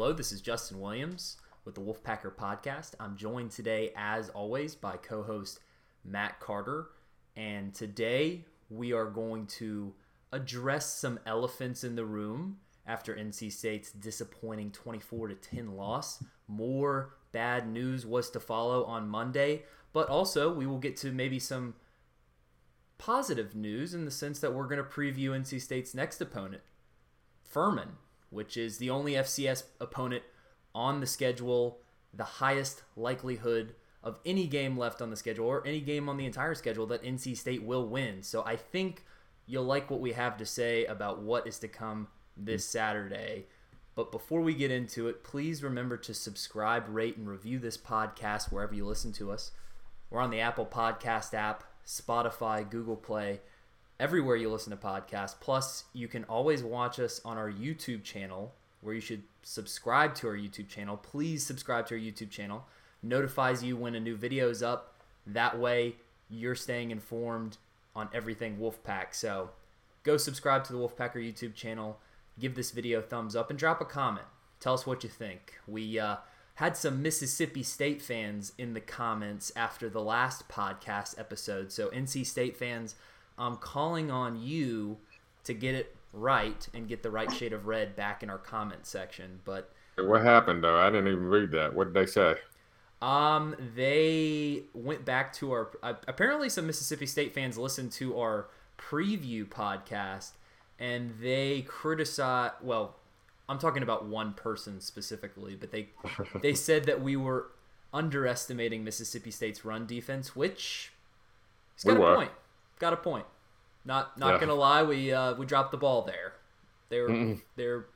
Hello, this is Justin Williams with the Wolfpacker Podcast. I'm joined today, as always, by co host Matt Carter. And today we are going to address some elephants in the room after NC State's disappointing 24 10 loss. More bad news was to follow on Monday, but also we will get to maybe some positive news in the sense that we're going to preview NC State's next opponent, Furman, which is the only FCS opponent on the schedule, the highest likelihood of any game left on the schedule or any game on the entire schedule that NC State will win. So I think you'll like what we have to say about what is to come this Saturday. But before we get into it, please remember to subscribe, rate, and review this podcast wherever you listen to us. We're on the Apple Podcast app, Spotify, Google Play, everywhere you listen to podcasts. Plus, you can always watch us on our YouTube channel, where you should subscribe to our YouTube channel. Please subscribe to our YouTube channel. Notifies you when a new video is up. That way, you're staying informed on everything Wolfpack. So, go subscribe to the Wolfpacker YouTube channel. Give this video a thumbs up and drop a comment. Tell us what you think. We uh, had some Mississippi State fans in the comments after the last podcast episode. So, NC State fans, I'm calling on you to get it right and get the right shade of red back in our comment section. But what happened though? I didn't even read that. What did they say? Um, they went back to our. Uh, apparently, some Mississippi State fans listened to our preview podcast, and they criticized. Well, I'm talking about one person specifically, but they they said that we were underestimating Mississippi State's run defense, which he's got We a were. point. Got a point. Not not Yeah. gonna lie, we uh, we dropped the ball there. They're Mm-mm. they're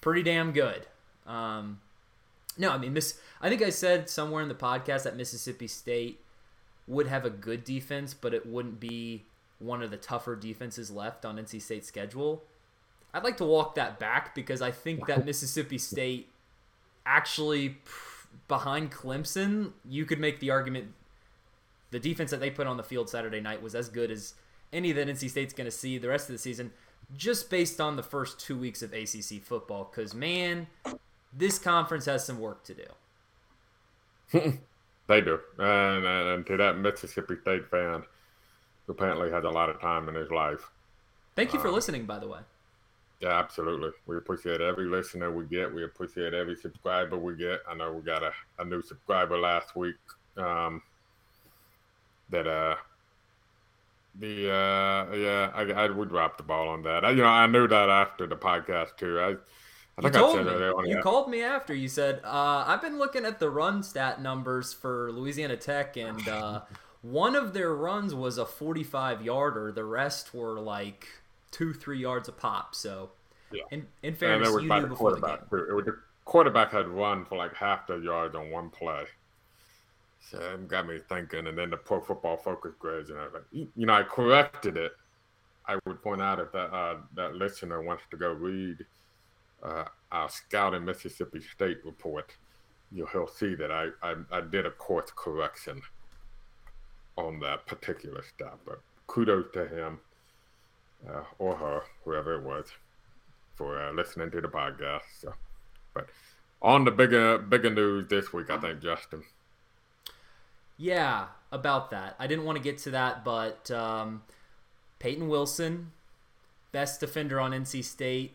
pretty damn good. Um, no, I mean Miss. I think I said somewhere in the podcast that Mississippi State would have a good defense, but it wouldn't be one of the tougher defenses left on NC State's schedule. I'd like to walk that back because I think that Mississippi State actually behind Clemson, you could make the argument the defense that they put on the field Saturday night was as good as any that NC State's going to see the rest of the season, just based on the first two weeks of ACC football. Because man, this conference has some work to do. They do. And, and, and to that Mississippi State fan who apparently has a lot of time in his life. Thank you for Um, listening, by the way. Yeah, absolutely. We appreciate every listener we get. We appreciate every subscriber we get. I know we got a, a new subscriber last week. Um, that uh the uh yeah I, I we dropped the ball on that. I, you know I knew that after the podcast too. I I You think I told said me. You called me after. You said, uh, I've been looking at the run stat numbers for Louisiana Tech, and uh, one of their runs was a 45 yarder. The rest were like two, three yards a pop. So, Yeah. in, in fairness, you knew the before the game. too. It was the quarterback had run for like half the yards on one play. So it got me thinking. And then the Pro Football Focus grades, and I was like, you know, I corrected it. I would point out if that uh, that listener wants to go read uh, our Scouting Mississippi State report, you'll he'll see that I, I I did a course correction on that particular stat. But kudos to him uh, or her, whoever it was for uh, listening to the podcast. So, but on the bigger bigger news this week, I think Justin. Yeah, about that. I didn't want to get to that, but um, Payton Wilson, best defender on NC State.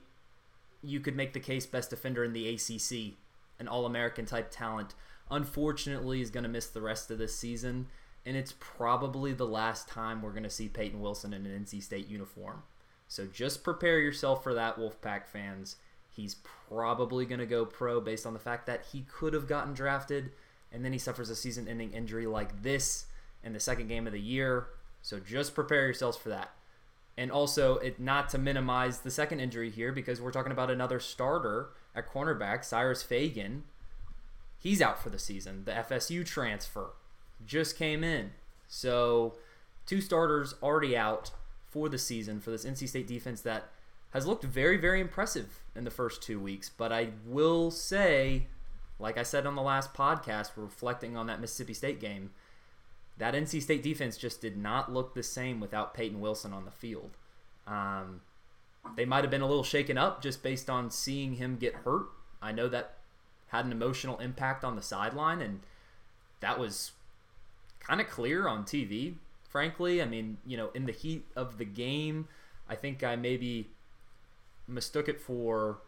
You could make the case best defender in the ACC, an All American type talent. Unfortunately, is going to miss the rest of this season, and it's probably the last time we're going to see Payton Wilson in an NC State uniform. So just prepare yourself for that, Wolfpack fans. He's probably going to go pro based on the fact that he could have gotten drafted and then he suffers a season ending injury like this in the second game of the year. So just prepare yourselves for that. And also, it not to minimize the second injury here because we're talking about another starter at cornerback, Cyrus Fagan. He's out for the season. The FSU transfer just came in. So, two starters already out for the season for this NC State defense that has looked very, very impressive in the first two weeks. But I will say, like I said on the last podcast, reflecting on that Mississippi State game, that NC State defense just did not look the same without Payton Wilson on the field. Um, they might have been a little shaken up just based on seeing him get hurt I know that had an emotional impact on the sideline, and that was kind of clear on TV. Frankly, I mean, you know, in the heat of the game, I think I maybe mistook it for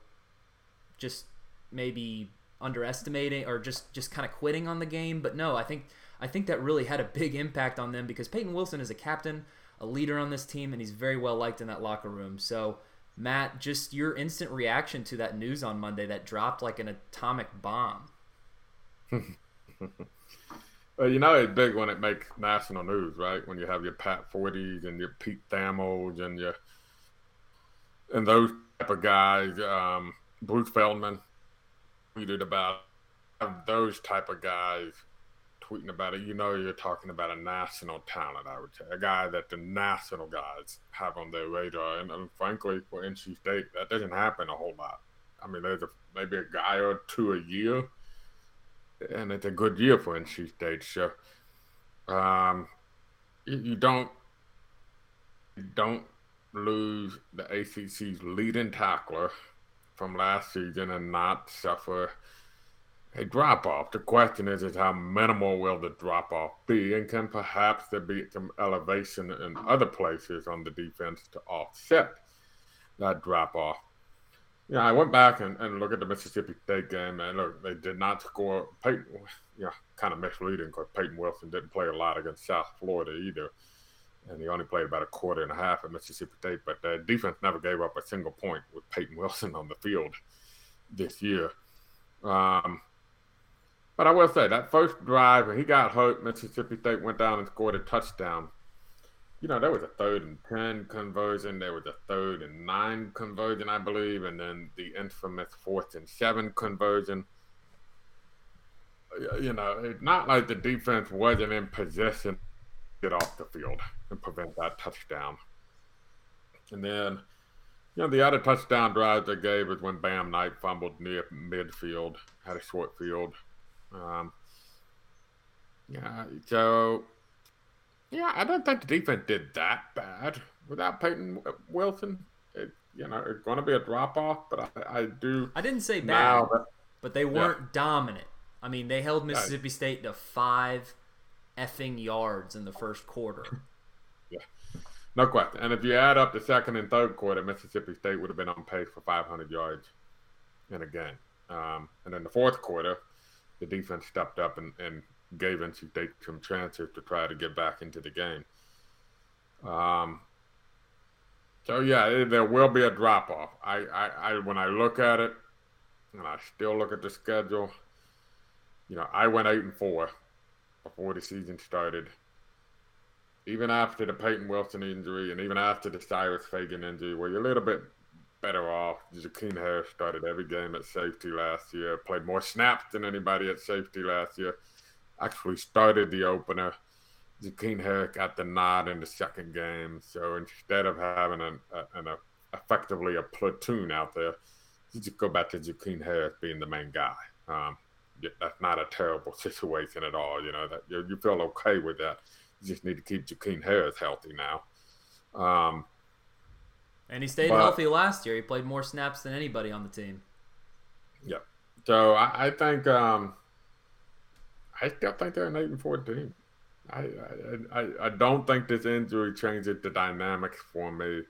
just maybe underestimating or just just kind of quitting on the game. But no, I think I think that really had a big impact on them because Payton Wilson is a captain, a leader on this team, and he's very well liked in that locker room. So. Matt, just your instant reaction to that news on Monday that dropped like an atomic bomb. well, you know it's big when it makes national news, right? When you have your Pat Forde's and your Pete Thamels and your and those type of guys, um, Bruce Feldman tweeted about those type of guys tweeting about it. You know, you're talking about a national talent. I would say a guy that the national guys have on their radar, and, and frankly, for NC State, that doesn't happen a whole lot. I mean, there's a, maybe a guy or two a year, and it's a good year for NC State. So, um, you, you don't you don't lose the ACC's leading tackler from last season and not suffer a drop off. The question is, is how minimal will the drop off be, and can perhaps there be some elevation in other places on the defense to offset that drop off? Yeah, I went back and, and looked at the Mississippi State game, and look, they did not score. Payton, yeah, kind of misleading because Payton Wilson didn't play a lot against South Florida either and he only played about a quarter and a half at Mississippi State. But the defense never gave up a single point with Payton Wilson on the field this year. Um, but I will say that first drive when he got hurt, Mississippi State went down and scored a touchdown. You know, there was a third and ten conversion. There was a third and nine conversion, I believe, and then the infamous fourth and seven conversion. You know, it's not like the defense wasn't in possession get off the field and prevent that touchdown. And then, you know, the other touchdown drive they gave was when Bam Knight fumbled near midfield, had a short field. Um, yeah, so yeah, I don't think the defense did that bad without Payton Wilson. It, you know, it's going to be a drop off, but I, I do. I didn't say bad, but they weren't yeah. dominant. I mean, they held Mississippi State to five effing yards in the first quarter. Yeah, no question. And if you add up the second and third quarter, Mississippi State would have been on pace for 500 yards in a game. Um, and then the fourth quarter, the defense stepped up and, and gave NC State some chances to try to get back into the game. Um, so yeah, there will be a drop off. I, I, I, when I look at it, and I still look at the schedule, you know, I went eight and four before the season started. Even after the Payton Wilson injury and even after the Cyrus Fagan injury, where you're a little bit better off. Jakeen Harris started every game at safety last year, played more snaps than anybody at safety last year. Actually started the opener. Jakeen Harris got the nod in the second game. So instead of having an, an effectively a platoon out there, you just go back to Jakeen Harris being the main guy. Um, that's not a terrible situation at all. You know that you, you feel okay with that. You just need to keep Jakeen Harris healthy now. Um, and he stayed but, healthy last year. He played more snaps than anybody on the team. Yep. So I, I think um, I still think they're an eight and four team. I, I, I, I don't think this injury changes the dynamics for me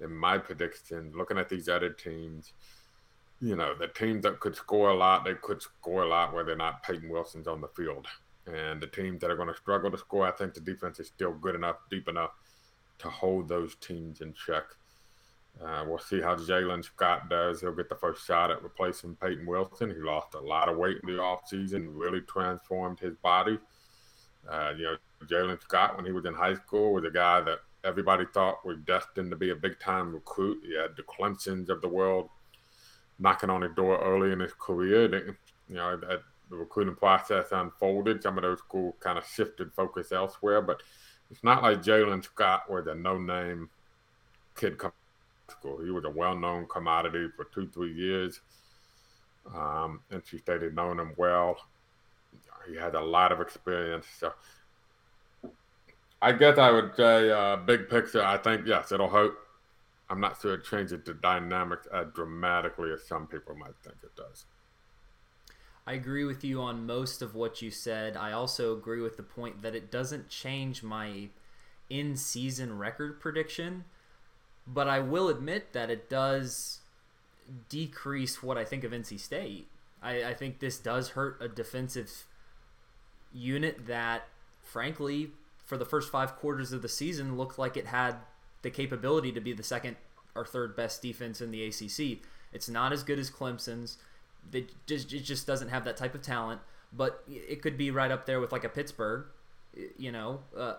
in my prediction. Looking at these other teams, you know, the teams that could score a lot, they could score a lot whether or not Payton Wilson's on the field. And the teams that are going to struggle to score, I think the defense is still good enough, deep enough to hold those teams in check. Uh, we'll see how Jalen Scott does. He'll get the first shot at replacing Payton Wilson. He lost a lot of weight in the offseason, really transformed his body. Uh, you know, Jalen Scott, when he was in high school, was a guy that everybody thought was destined to be a big time recruit. He had the Clemsons of the world knocking on the door early in his career. They, you know, that the recruiting process unfolded. Some of those schools kind of shifted focus elsewhere, but it's not like Jalen Scott was a no-name kid coming school. He was a well-known commodity for two, three years. Um, NC State had known him well. He had a lot of experience. So I guess I would say, uh, big picture, I think, yes, it'll hurt I'm not sure it changes the dynamics as uh, dramatically as some people might think it does. I agree with you on most of what you said. I also agree with the point that it doesn't change my in season record prediction, but I will admit that it does decrease what I think of NC State. I, I think this does hurt a defensive unit that, frankly, for the first five quarters of the season, looked like it had the capability to be the second or third best defense in the ACC. It's not as good as Clemson's. It just, it just doesn't have that type of talent, but it could be right up there with like a Pittsburgh. You know, uh,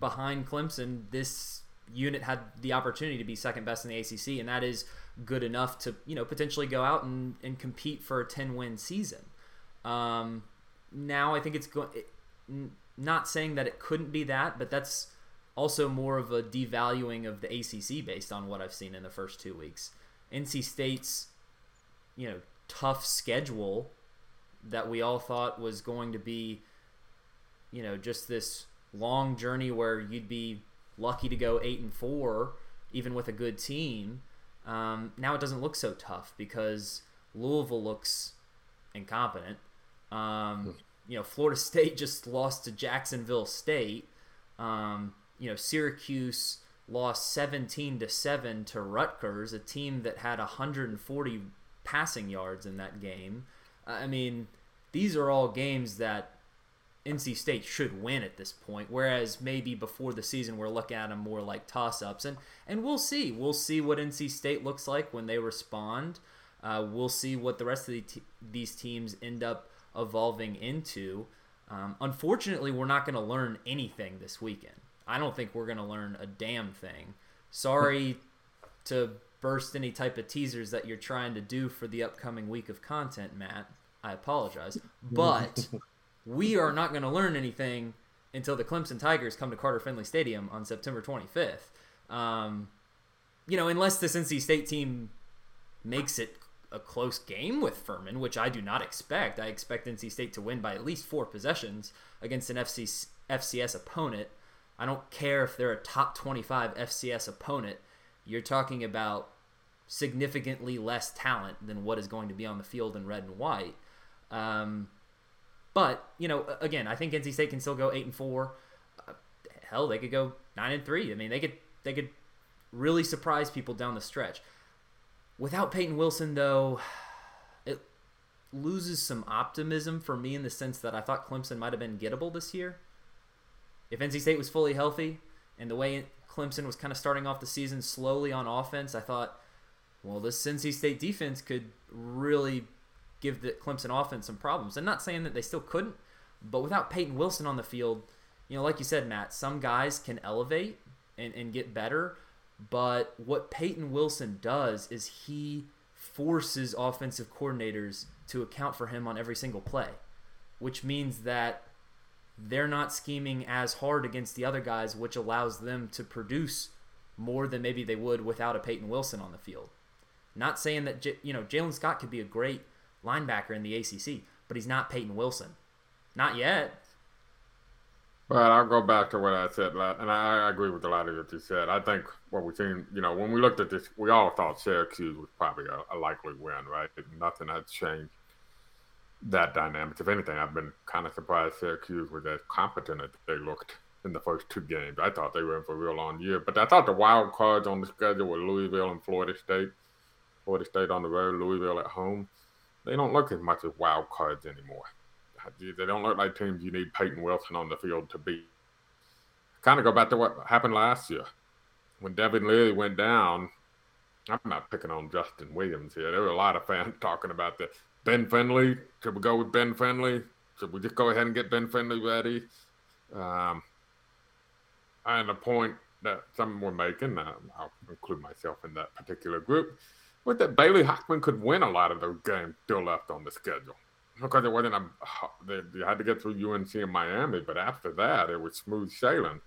behind Clemson, this unit had the opportunity to be second best in the ACC, and that is good enough to you know potentially go out and, and compete for a 10 win season. Um, now I think it's going. Not saying that it couldn't be that, but that's also more of a devaluing of the ACC based on what I've seen in the first two weeks. NC State's, you know, tough schedule that we all thought was going to be, you know, just this long journey where you'd be lucky to go eight and four, even with a good team. Um, now it doesn't look so tough because Louisville looks incompetent. Um, hmm. you know, Florida State just lost to Jacksonville State. Um, you know, Syracuse lost 17 to 7 to Rutgers, a team that had 140 passing yards in that game. I mean, these are all games that NC State should win at this point. Whereas maybe before the season, we're looking at them more like toss ups. And, and we'll see. We'll see what NC State looks like when they respond. Uh, we'll see what the rest of the these teams end up evolving into. Um, unfortunately, we're not going to learn anything this weekend. I don't think we're going to learn a damn thing. Sorry to burst any type of teasers that you're trying to do for the upcoming week of content, Matt. I apologize. But we are not going to learn anything until the Clemson Tigers come to Carter Finley Stadium on September 25th. Um, you know, unless this NC State team makes it a close game with Furman, which I do not expect. I expect NC State to win by at least four possessions against an FC, FCS opponent. I don't care if they're a top 25 FCS opponent. You're talking about significantly less talent than what is going to be on the field in red and white. Um, but you know, again, I think NC State can still go eight and four. Uh, hell, they could go nine and three. I mean, they could they could really surprise people down the stretch. Without Payton Wilson, though, it loses some optimism for me in the sense that I thought Clemson might have been gettable this year. If NC State was fully healthy and the way Clemson was kind of starting off the season slowly on offense, I thought, well, this NC State defense could really give the Clemson offense some problems. I'm not saying that they still couldn't, but without Payton Wilson on the field, you know, like you said, Matt, some guys can elevate and, and get better, but what Payton Wilson does is he forces offensive coordinators to account for him on every single play, which means that they're not scheming as hard against the other guys, which allows them to produce more than maybe they would without a Payton Wilson on the field. Not saying that you know Jalen Scott could be a great linebacker in the ACC, but he's not Payton Wilson, not yet. Well, I'll go back to what I said, and I, agree with a lot of what you said. I think what we've seen, you know, when we looked at this, we all thought Syracuse was probably a, a likely win, right? Nothing had changed that dynamic. If anything, I've been kind of surprised Syracuse was as competent as they looked in the first two games. I thought they were in for a real long year, but I thought the wild cards on the schedule were Louisville and Florida State. Florida State on the road, Louisville at home. They don't look as much as wild cards anymore. They don't look like teams you need Payton Wilson on the field to beat. Kind of go back to what happened last year when Devin Leary went down. I'm not picking on Justin Williams here. There were a lot of fans talking about this. Ben Finley. Should we go with Ben Finley? Should we just go ahead and get Ben Finley ready? Um, and the point that some were making, uh, I'll include myself in that particular group, was that Bailey Hockman could win a lot of those games still left on the schedule. Because it wasn't a, they, they had to get through UNC and Miami, but after that, it was smooth sailing,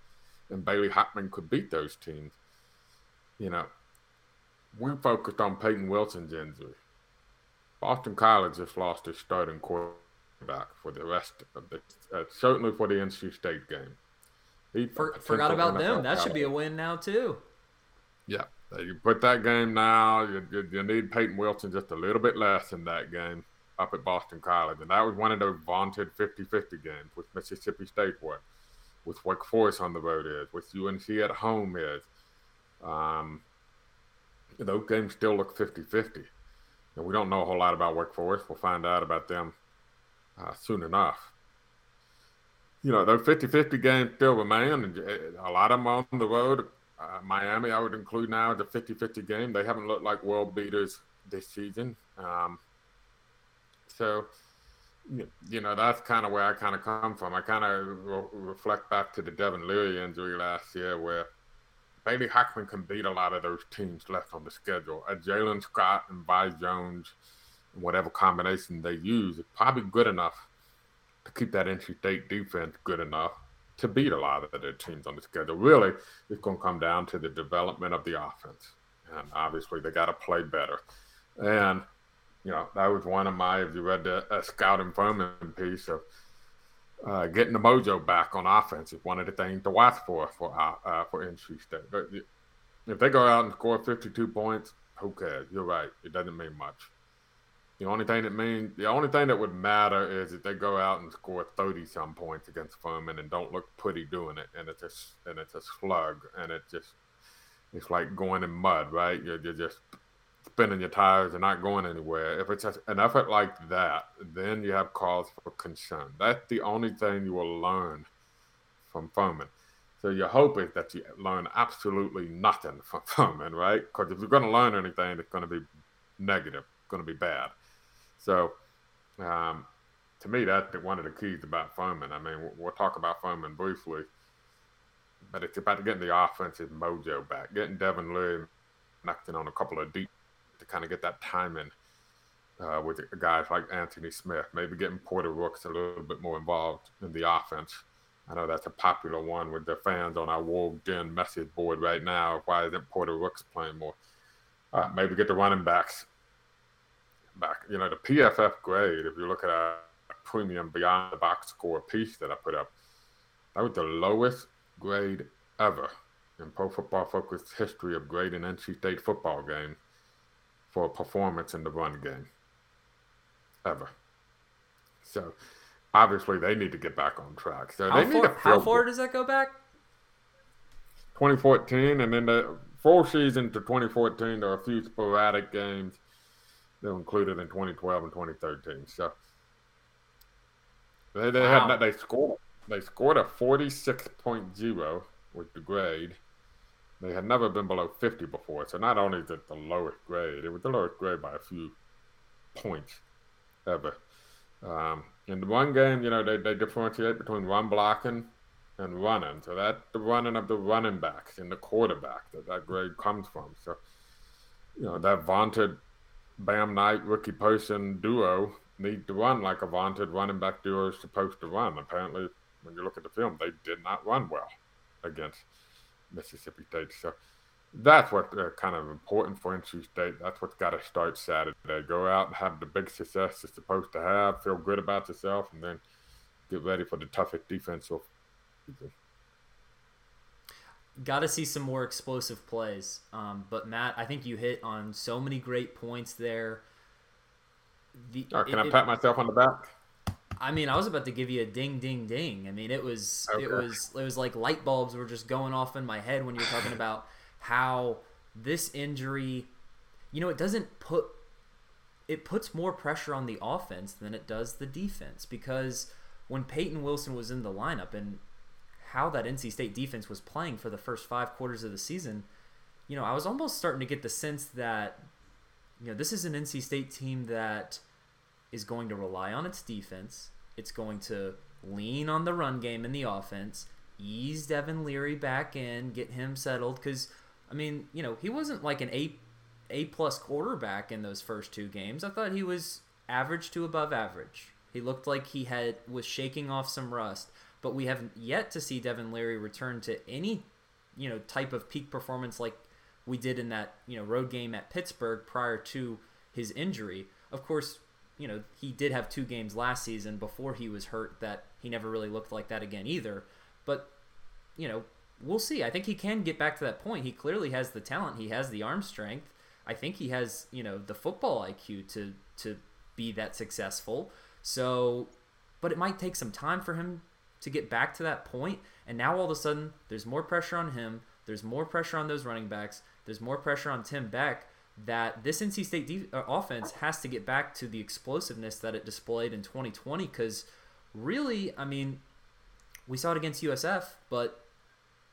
and Bailey Hockman could beat those teams. You know, we focused on Payton Wilson's injury. Boston College just lost its starting quarterback for the rest of the, uh, certainly for the NC State game. He for, forgot about NFL them. That should be a win now too. Yeah, you put that game now. You, you, you, need Payton Wilson just a little bit less in that game. up at Boston College. And that was one of those vaunted 50 50 games, with Mississippi State was, with Wake Forest on the road is, with UNC at home is. Um, those games still look 50 50. And we don't know a whole lot about Forest. We'll find out about them uh, soon enough. You know, those 50 50 games still remain, and uh, a lot of them on the road. Uh, Miami, I would include now the a 50 50 game. They haven't looked like world beaters this season. Um, so, you know, that's kind of where I kind of come from. I kind of re- reflect back to the Devin Leary injury last year where Bailey Hockman can beat a lot of those teams left on the schedule. A Jalen Scott and Vi Jones, whatever combination they use, is probably good enough to keep that NC State defense good enough to beat a lot of the teams on the schedule. Really, it's going to come down to the development of the offense. And obviously, they got to play better. And, you know, that was one of my, if you read the uh, Scout Furman piece of uh, getting the mojo back on offense is one of the things to watch for for uh, uh for NC State. But if they go out and score 52 points, who cares? You're right. It doesn't mean much. The only thing that means the only thing that would matter is if they go out and score 30 some points against Furman and don't look pretty doing it, and it's a and it's a slug, and it just it's like going in mud, right? You're, you're just spinning your tires and not going anywhere. If it's an effort like that, then you have cause for concern. That's the only thing you will learn from Furman. So your hope is that you learn absolutely nothing from Furman, right? Because if you're going to learn anything, it's going to be negative, going to be bad. So, um, to me, that's one of the keys about Furman. I mean, we'll talk about Furman briefly, but it's about getting the offensive mojo back, getting Devin Leary knocking on a couple of deep to kind of get that timing uh, with guys like Anthony Smith, maybe getting Porter Rooks a little bit more involved in the offense. I know that's a popular one with the fans on our Wolf Den message board right now. Why isn't Porter Rooks playing more? Uh, maybe get the running backs back. You know, the PFF grade, if you look at a premium beyond the box score piece that I put up, that was the lowest grade ever in Pro Football Focus history of grading NC State football game for performance in the run game ever. So obviously they need to get back on track. So how they need to how far does that go back? 2014, and then the full season to 2014. There are a few sporadic games that were included in 2012 and 2013. So they, they wow. had they scored they scored a 46.0 with the grade they had never been below 50 before. So not only is it the lowest grade, it was the lowest grade by a few points ever. Um, in the one game, you know, they, they differentiate between run blocking and running. So that's the running of the running backs and the quarterback that that grade comes from. So, you know, that vaunted Bam Knight Ricky Person duo need to run like a vaunted running back duo is supposed to run. Apparently, when you look at the film, they did not run well against Mississippi State. So that's what uh, kind of important for NC State. That's what's got to start Saturday. Go out and have the big success you're supposed to have, feel good about yourself, and then get ready for the toughest defensive. Got to see some more explosive plays. Um, but Matt, I think you hit on so many great points there. The, right, can it, I pat it, myself on the back? I mean, I was about to give you a ding, ding, ding. I mean, it was okay. it was it was like light bulbs were just going off in my head when you were talking about how this injury, you know, it doesn't put it puts more pressure on the offense than it does the defense because when Payton Wilson was in the lineup and how that NC State defense was playing for the first five quarters of the season, you know, I was almost starting to get the sense that you know this is an NC State team that is going to rely on its defense. It's going to lean on the run game in the offense, ease Devin Leary back in, get him settled. Because, I mean, you know, he wasn't like an A A plus quarterback in those first two games. I thought he was average to above average. He looked like he had was shaking off some rust, but we haven't yet to see Devin Leary return to any, you know, type of peak performance like we did in that you know road game at Pittsburgh prior to his injury. Of course, you know, he did have two games last season before he was hurt that he never really looked like that again either. But, you know, we'll see. I think he can get back to that point. He clearly has the talent, he has the arm strength. I think he has, you know, the football IQ to to be that successful. So, but it might take some time for him to get back to that point. And now all of a sudden, there's more pressure on him. There's more pressure on those running backs. There's more pressure on Tim Beck that this NC State de- uh, offense has to get back to the explosiveness that it displayed in 2020. Because really, I mean, we saw it against USF, but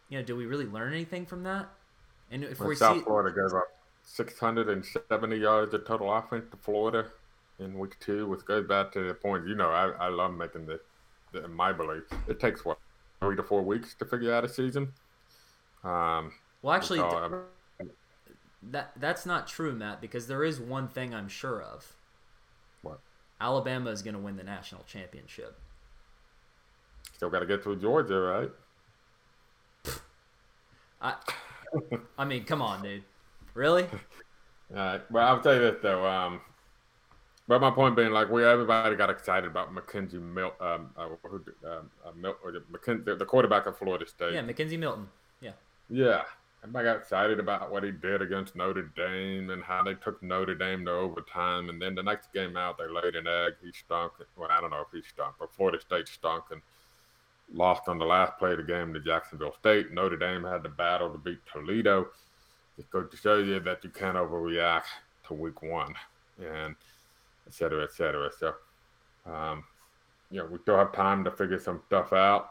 you know, do we really learn anything from that? And if we South see Florida gave up 670 yards of total offense to Florida in week two, which goes back to the point. You know, I, I love making the, the my belief, it takes what three to four weeks to figure out a season. Um, well, actually, that that's not true, Matt, because there is one thing I'm sure of. What? Alabama is going to win the national championship. Still got to get through Georgia, right? I, I mean, come on, dude. Really? All right. Well, I'll tell you this though. Um, but my point being, like, we everybody got excited about McKenzie Milton, um, uh, who, um, uh, Mil- or the, the quarterback of Florida State. Yeah, McKenzie Milton. Yeah. Yeah. Everybody got excited about what he did against Notre Dame and how they took Notre Dame to overtime. And then the next game out, they laid an egg. He stunk. Well, I don't know if he stunk, but Florida State stunk and lost on the last play of the game to Jacksonville State. Notre Dame had to battle to beat Toledo. Just go to show you that you can't overreact to week one. And et cetera, et cetera. So, um, you know, we still have time to figure some stuff out.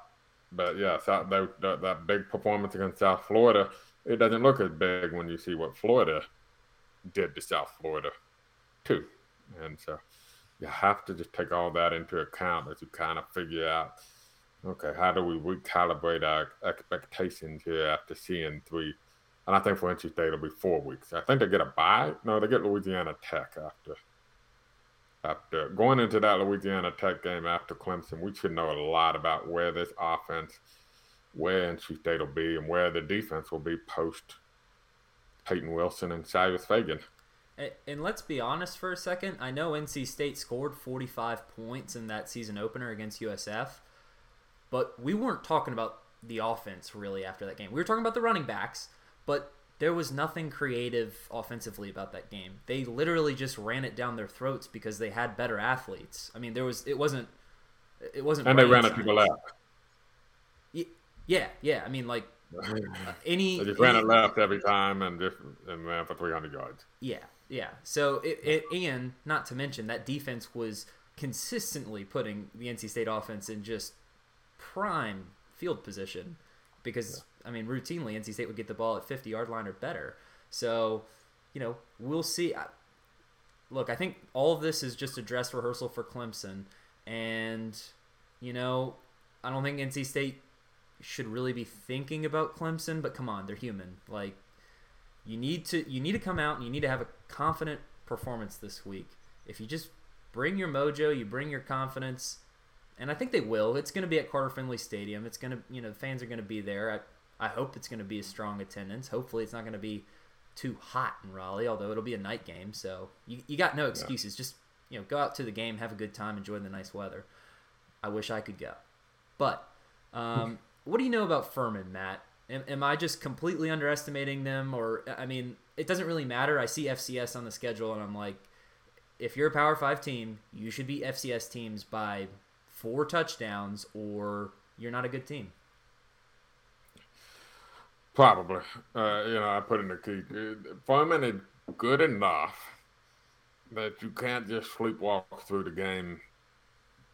But yeah, South, that big performance against South Florida, it doesn't look as big when you see what Florida did to South Florida, too. And so you have to just take all that into account as you kind of figure out, okay, how do we recalibrate our expectations here after seeing three? And I think for NC State, it'll be four weeks. I think they get a bye. No, they get Louisiana Tech after after going into that Louisiana Tech game after Clemson, we should know a lot about where this offense, where NC State will be, and where the defense will be post Payton Wilson and Cyrus Fagan. And let's be honest for a second. I know NC State scored 45 points in that season opener against USF, but we weren't talking about the offense really after that game. We were talking about the running backs, but there was nothing creative offensively about that game. They literally just ran it down their throats because they had better athletes. I mean, there was it wasn't it wasn't and they ran it the left. Yeah, yeah. I mean, like uh, any they just ran it left every time and just and ran for 300 yards. Yeah, yeah. So it, it and not to mention that defense was consistently putting the NC State offense in just prime field position because I mean, routinely NC State would get the ball at 50 yard line or better. So, you know, we'll see. Look, I think all of this is just a dress rehearsal for Clemson, and you know, I don't think NC State should really be thinking about Clemson. But come on, they're human. Like, you need to you need to come out and you need to have a confident performance this week. If you just bring your mojo, you bring your confidence and I think they will. It's going to be at Carter Finley Stadium. It's going to, you know, the fans are going to be there. I, I hope it's going to be a strong attendance. Hopefully, it's not going to be too hot in Raleigh, although it'll be a night game. So you, you got no excuses. Yeah. Just, you know, go out to the game, have a good time, enjoy the nice weather. I wish I could go. But um, what do you know about Furman, Matt? Am, am I just completely underestimating them? Or, I mean, it doesn't really matter. I see FCS on the schedule, and I'm like, if you're a Power 5 team, you should beat FCS teams by four touchdowns or you're not a good team. Probably. Uh, you know, I put in the key. Furman is good enough that you can't just sleepwalk through the game.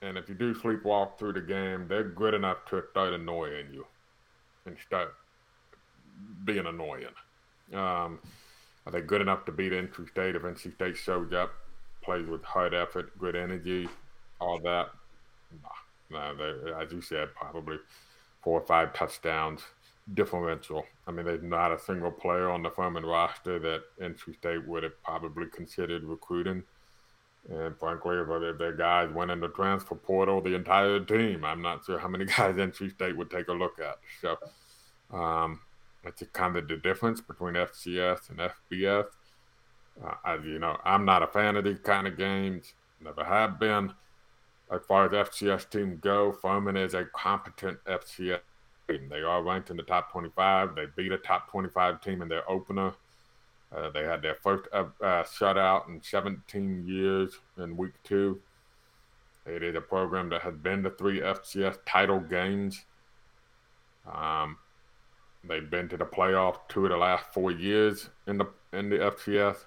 And if you do sleepwalk through the game, they're good enough to start annoying you and start being annoying. Um, are they good enough to beat NC State if NC State shows up, plays with hard effort, good energy, all that? Nah, they, as you said, probably four or five touchdowns differential. I mean, there's not a single player on the Furman roster that NC State would have probably considered recruiting. And frankly, if their guys went in the transfer portal, the entire team, I'm not sure how many guys NC State would take a look at. So um, that's kind of the difference between FCS and FBS. Uh, as you know, I'm not a fan of these kind of games, never have been as far as FCS teams go, Furman is a competent FCS team. They are ranked in the top 25. They beat a top 25 team in their opener. Uh, they had their first uh, uh, shutout in 17 years in week two. It is a program that has been to three FCS title games. Um, they've been to the playoffs two of the last four years in the in the FCS.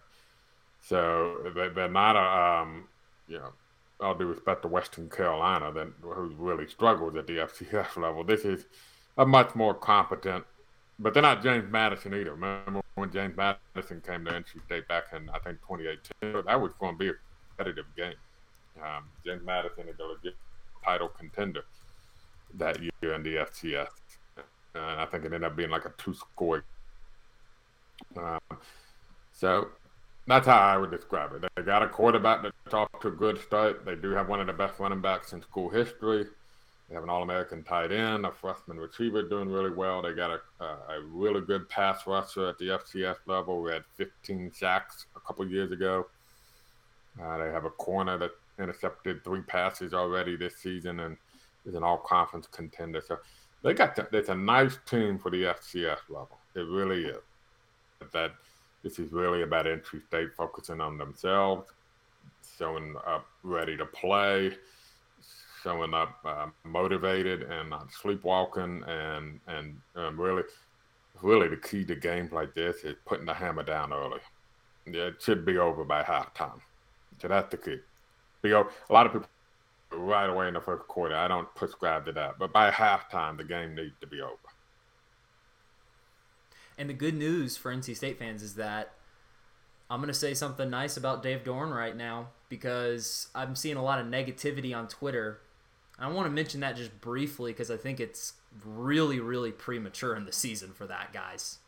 So they, they're not a um, you know all due respect to Western Carolina, that who really struggles at the FCS level. This is a much more competent, but they're not James Madison either. Remember when James Madison came to NC State back in I think 2018? That was going to be a competitive game. Um, James Madison is a legit title contender that year in the FCS, and I think it ended up being like a two-score. Um, so that's how I would describe it. They got a quarterback that's off to a good start. They do have one of the best running backs in school history. They have an All-American tight end, a freshman receiver doing really well. They got a, a really good pass rusher at the FCS level. We had 15 sacks a couple years ago. Uh, they have a corner that intercepted three passes already this season and is an all-conference contender. So they got it's a nice team for the FCS level. It really is. That this is really about NC State focusing on themselves, showing up ready to play, showing up uh, motivated and not sleepwalking, and and um, really, really the key to games like this is putting the hammer down early. Yeah, it should be over by halftime. So that's the key. Because a lot of people right away in the first quarter, I don't prescribe to that, but by halftime, the game needs to be over. And the good news for NC State fans is that I'm going to say something nice about Dave Doeren right now because I'm seeing a lot of negativity on Twitter. I want to mention that just briefly because I think it's really, really premature in the season for that, guys.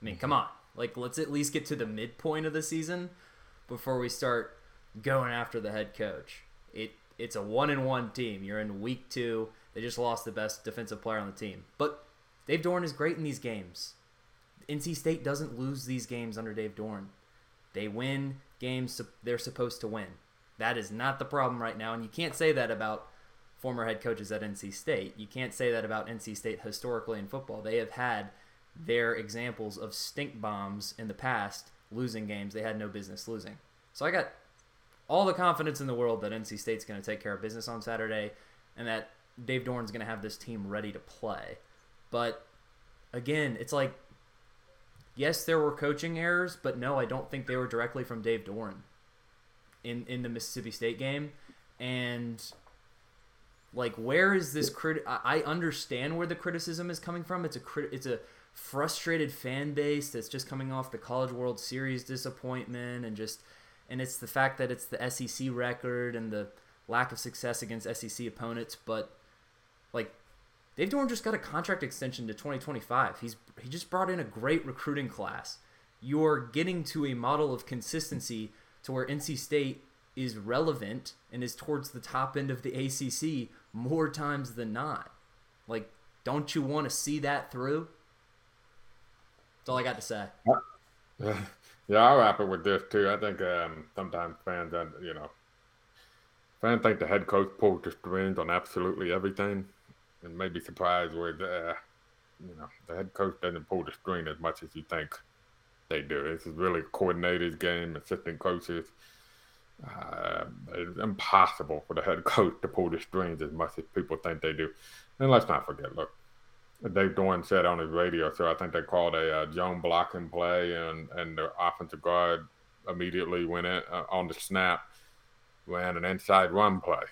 I mean, come mm-hmm. on. Like, let's at least get to the midpoint of the season before we start going after the head coach. It It's a one and one team. You're in week two. They just lost the best defensive player on the team. But Dave Doeren is great in these games. NC State doesn't lose these games under Dave Doeren. They win games they're supposed to win. That is not the problem right now, and you can't say that about former head coaches at NC State. You can't say that about NC State historically in football. They have had their examples of stink bombs in the past losing games they had no business losing. So I got all the confidence in the world that NC State's going to take care of business on Saturday and that Dave Doeren's going to have this team ready to play. But again, it's like yes, there were coaching errors, but no, I don't think they were directly from Dave Doeren in in the Mississippi State game. And like, where is this crit? I understand where the criticism is coming from. It's a crit. It's a frustrated fan base that's just coming off the College World Series disappointment and just and it's the fact that it's the SEC record and the lack of success against SEC opponents, but like Dave Doeren just got a contract extension to 2025. He's he just brought in a great recruiting class. You're getting to a model of consistency to where NC State is relevant and is towards the top end of the ACC more times than not. Like, don't you want to see that through? That's all I got to say. Yeah, I'll wrap it with this too. I think um, sometimes fans, you know, fans think the head coach pulls the strings on absolutely everything and may be surprised where the, you know, the head coach doesn't pull the string as much as you think they do. This is really a coordinated game, assistant coaches. Uh, it's impossible for the head coach to pull the strings as much as people think they do. And let's not forget, look, Dave Doeren said on his radio, so I think they called a uh, zone blocking play, and, and the offensive guard immediately went in uh, on the snap, ran an inside run play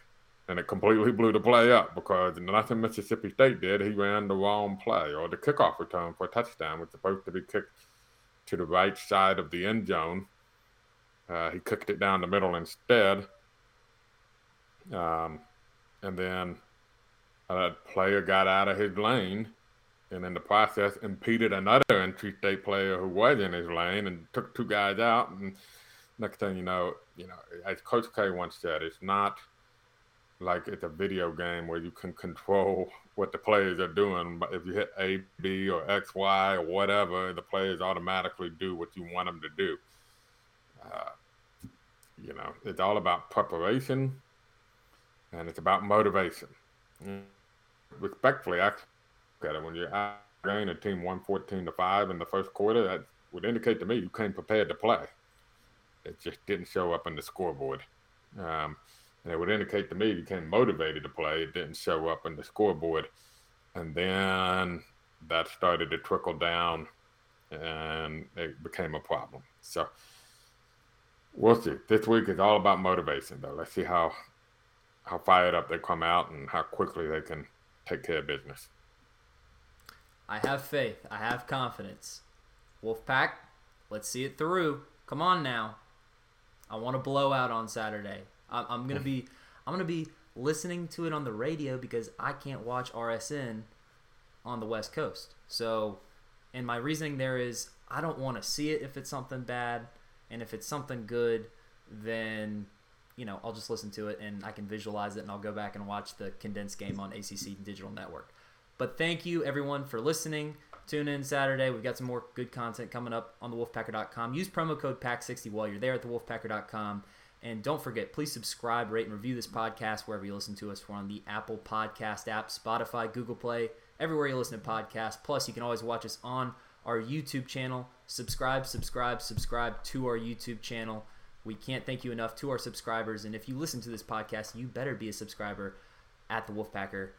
and it completely blew the play up because nothing Mississippi State did. He ran the wrong play, or the kickoff return for a touchdown was supposed to be kicked to the right side of the end zone. Uh, he kicked it down the middle instead. Um, and then a player got out of his lane and in the process impeded another NC State player who was in his lane and took two guys out. And next thing you know, you know, as Coach K once said, it's not – like it's a video game where you can control what the players are doing. But if you hit A, B, or X, Y, or whatever, the players automatically do what you want them to do. Uh, you know, it's all about preparation and it's about motivation. Respectfully, I look at it when you're out a team 114 to 5 in the first quarter, that would indicate to me you came prepared to play. It just didn't show up on the scoreboard. Um, and it would indicate to me you came motivated to play. It didn't show up on the scoreboard. And then that started to trickle down and it became a problem. So we'll see. This week is all about motivation, though. Let's see how how fired up they come out and how quickly they can take care of business. I have faith. I have confidence. Wolfpack, let's see it through. Come on now. I want a blowout on Saturday. I'm, I'm gonna be I'm gonna be listening to it on the radio because I can't watch RSN on the West Coast. So, and my reasoning there is I don't want to see it if it's something bad, and if it's something good, then you know I'll just listen to it and I can visualize it and I'll go back and watch the condensed game on ACC Digital Network. But thank you everyone for listening. Tune in Saturday. We've got some more good content coming up on thewolfpacker.com. Use promo code PACK60 while you're there at thewolfpacker.com. And don't forget, please subscribe, rate, and review this podcast wherever you listen to us. We're on the Apple Podcast app, Spotify, Google Play, everywhere you listen to podcasts. Plus, you can always watch us on our YouTube channel. Subscribe, subscribe, subscribe to our YouTube channel. We can't thank you enough to our subscribers. And if you listen to this podcast, you better be a subscriber at the Wolfpacker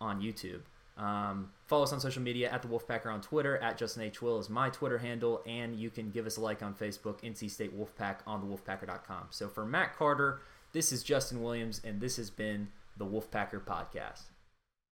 on YouTube. Um, follow us on social media at the Wolfpacker on Twitter. At Justin H. Will is my Twitter handle, and you can give us a like on Facebook. NC State Wolfpack on the Wolfpacker.com. So for Matt Carter, this is Justin Williams, and this has been the Wolfpacker Podcast.